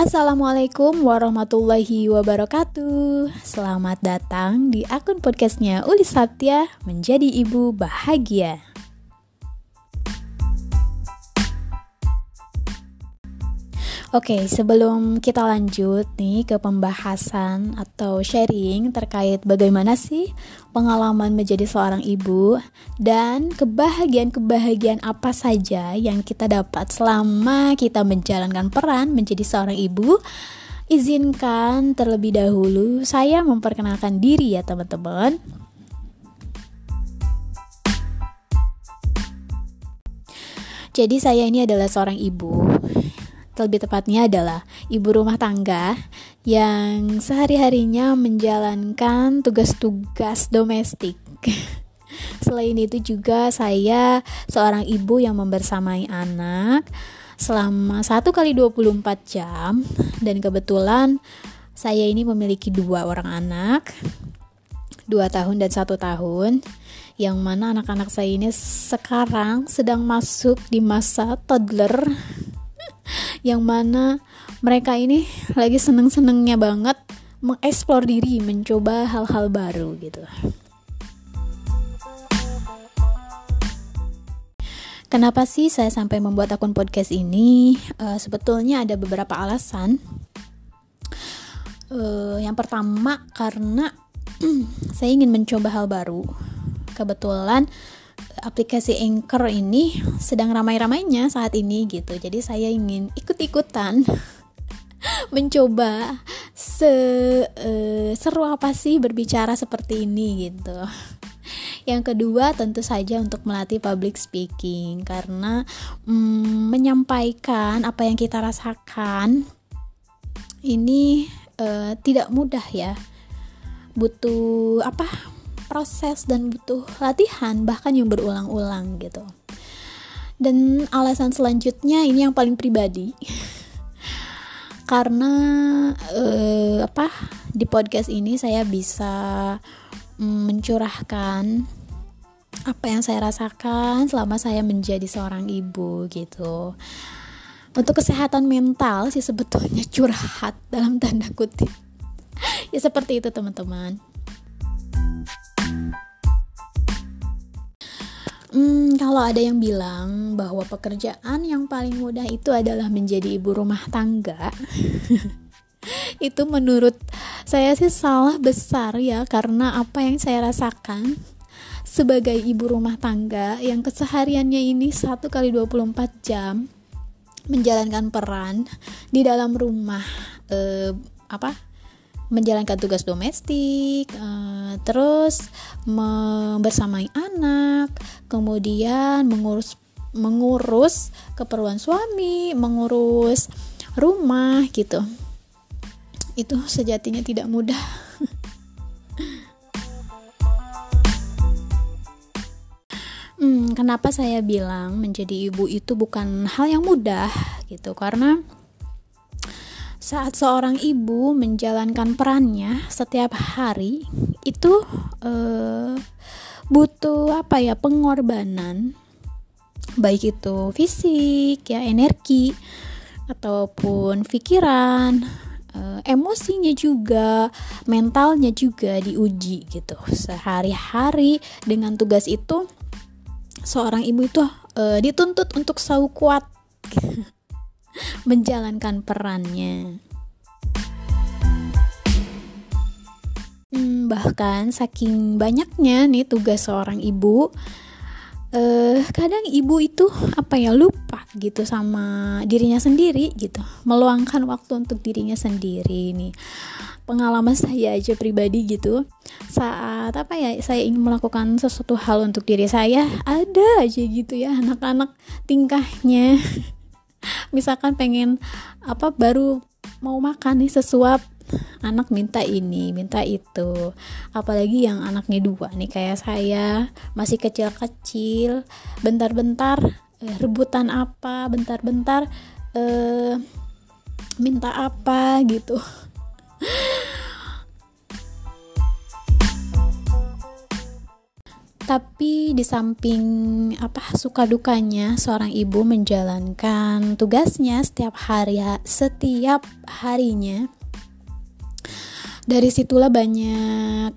Assalamualaikum warahmatullahi wabarakatuh. Selamat datang di akun podcastnya Uli Satya Menjadi Ibu Bahagia Oke, sebelum kita lanjut nih ke pembahasan atau sharing terkait bagaimana sih pengalaman menjadi seorang ibu dan kebahagiaan-kebahagiaan apa saja yang kita dapat selama kita menjalankan peran menjadi seorang ibu, izinkan terlebih dahulu saya memperkenalkan diri ya teman-teman. Jadi saya ini adalah seorang ibu lebih tepatnya adalah ibu rumah tangga yang sehari-harinya menjalankan tugas-tugas domestik. Selain itu juga saya seorang ibu yang membersamai anak selama 1 kali 24 jam dan kebetulan saya ini memiliki dua orang anak dua tahun dan satu tahun yang mana anak-anak saya ini sekarang sedang masuk di masa toddler yang mana mereka ini lagi seneng-senengnya banget mengeksplor diri, mencoba hal-hal baru gitu. Kenapa sih saya sampai membuat akun podcast ini? Uh, sebetulnya ada beberapa alasan. Uh, yang pertama karena saya ingin mencoba hal baru. Kebetulan aplikasi Anchor ini sedang ramai-ramainya saat ini gitu. Jadi saya ingin ikut-ikutan mencoba se uh, seru apa sih berbicara seperti ini gitu. Yang kedua tentu saja untuk melatih public speaking karena mm, menyampaikan apa yang kita rasakan ini uh, tidak mudah ya. Butuh apa? Proses dan butuh latihan bahkan yang berulang-ulang gitu. Dan alasan selanjutnya ini yang paling pribadi. Karena uh, apa di podcast ini saya bisa mm, mencurahkan apa yang saya rasakan selama saya menjadi seorang ibu gitu. Untuk kesehatan mental sih sebetulnya curhat dalam tanda kutip. Ya seperti itu teman-teman Hmm, kalau ada yang bilang bahwa pekerjaan yang paling mudah itu adalah menjadi ibu rumah tangga, itu menurut saya sih salah besar ya karena apa yang saya rasakan sebagai ibu rumah tangga yang kesehariannya ini satu kali 24 jam menjalankan peran di dalam rumah eh, apa menjalankan tugas domestik, uh, terus membersamai anak, kemudian mengurus mengurus keperluan suami, mengurus rumah gitu. Itu sejatinya tidak mudah. hmm, kenapa saya bilang menjadi ibu itu bukan hal yang mudah gitu? Karena saat seorang ibu menjalankan perannya setiap hari itu uh, butuh apa ya pengorbanan. Baik itu fisik ya energi ataupun pikiran uh, emosinya juga mentalnya juga diuji gitu. Sehari-hari dengan tugas itu seorang ibu itu uh, dituntut untuk selalu kuat menjalankan perannya. Hmm, bahkan saking banyaknya nih tugas seorang ibu, eh, kadang ibu itu apa ya lupa gitu sama dirinya sendiri gitu, meluangkan waktu untuk dirinya sendiri nih. Pengalaman saya aja pribadi gitu, saat apa ya saya ingin melakukan sesuatu hal untuk diri saya, ada aja gitu ya anak-anak tingkahnya misalkan pengen apa baru mau makan nih sesuap anak minta ini minta itu. Apalagi yang anaknya dua nih kayak saya masih kecil-kecil bentar-bentar eh, rebutan apa bentar-bentar eh, minta apa gitu tapi di samping apa suka dukanya seorang ibu menjalankan tugasnya setiap hari setiap harinya dari situlah banyak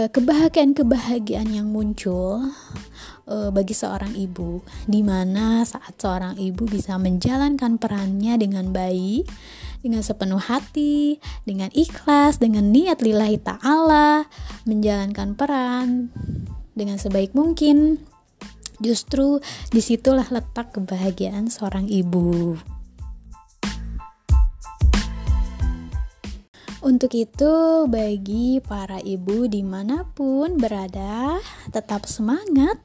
uh, kebahagiaan-kebahagiaan yang muncul uh, bagi seorang ibu. Di mana saat seorang ibu bisa menjalankan perannya dengan baik dengan sepenuh hati, dengan ikhlas, dengan niat lillahi ta'ala, menjalankan peran dengan sebaik mungkin. Justru di situlah letak kebahagiaan seorang ibu. Untuk itu, bagi para ibu di mana pun berada, tetap semangat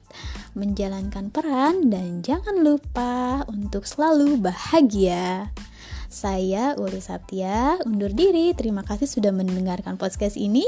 menjalankan peran dan jangan lupa untuk selalu bahagia. Saya Uli Saptia undur diri. Terima kasih sudah mendengarkan podcast ini.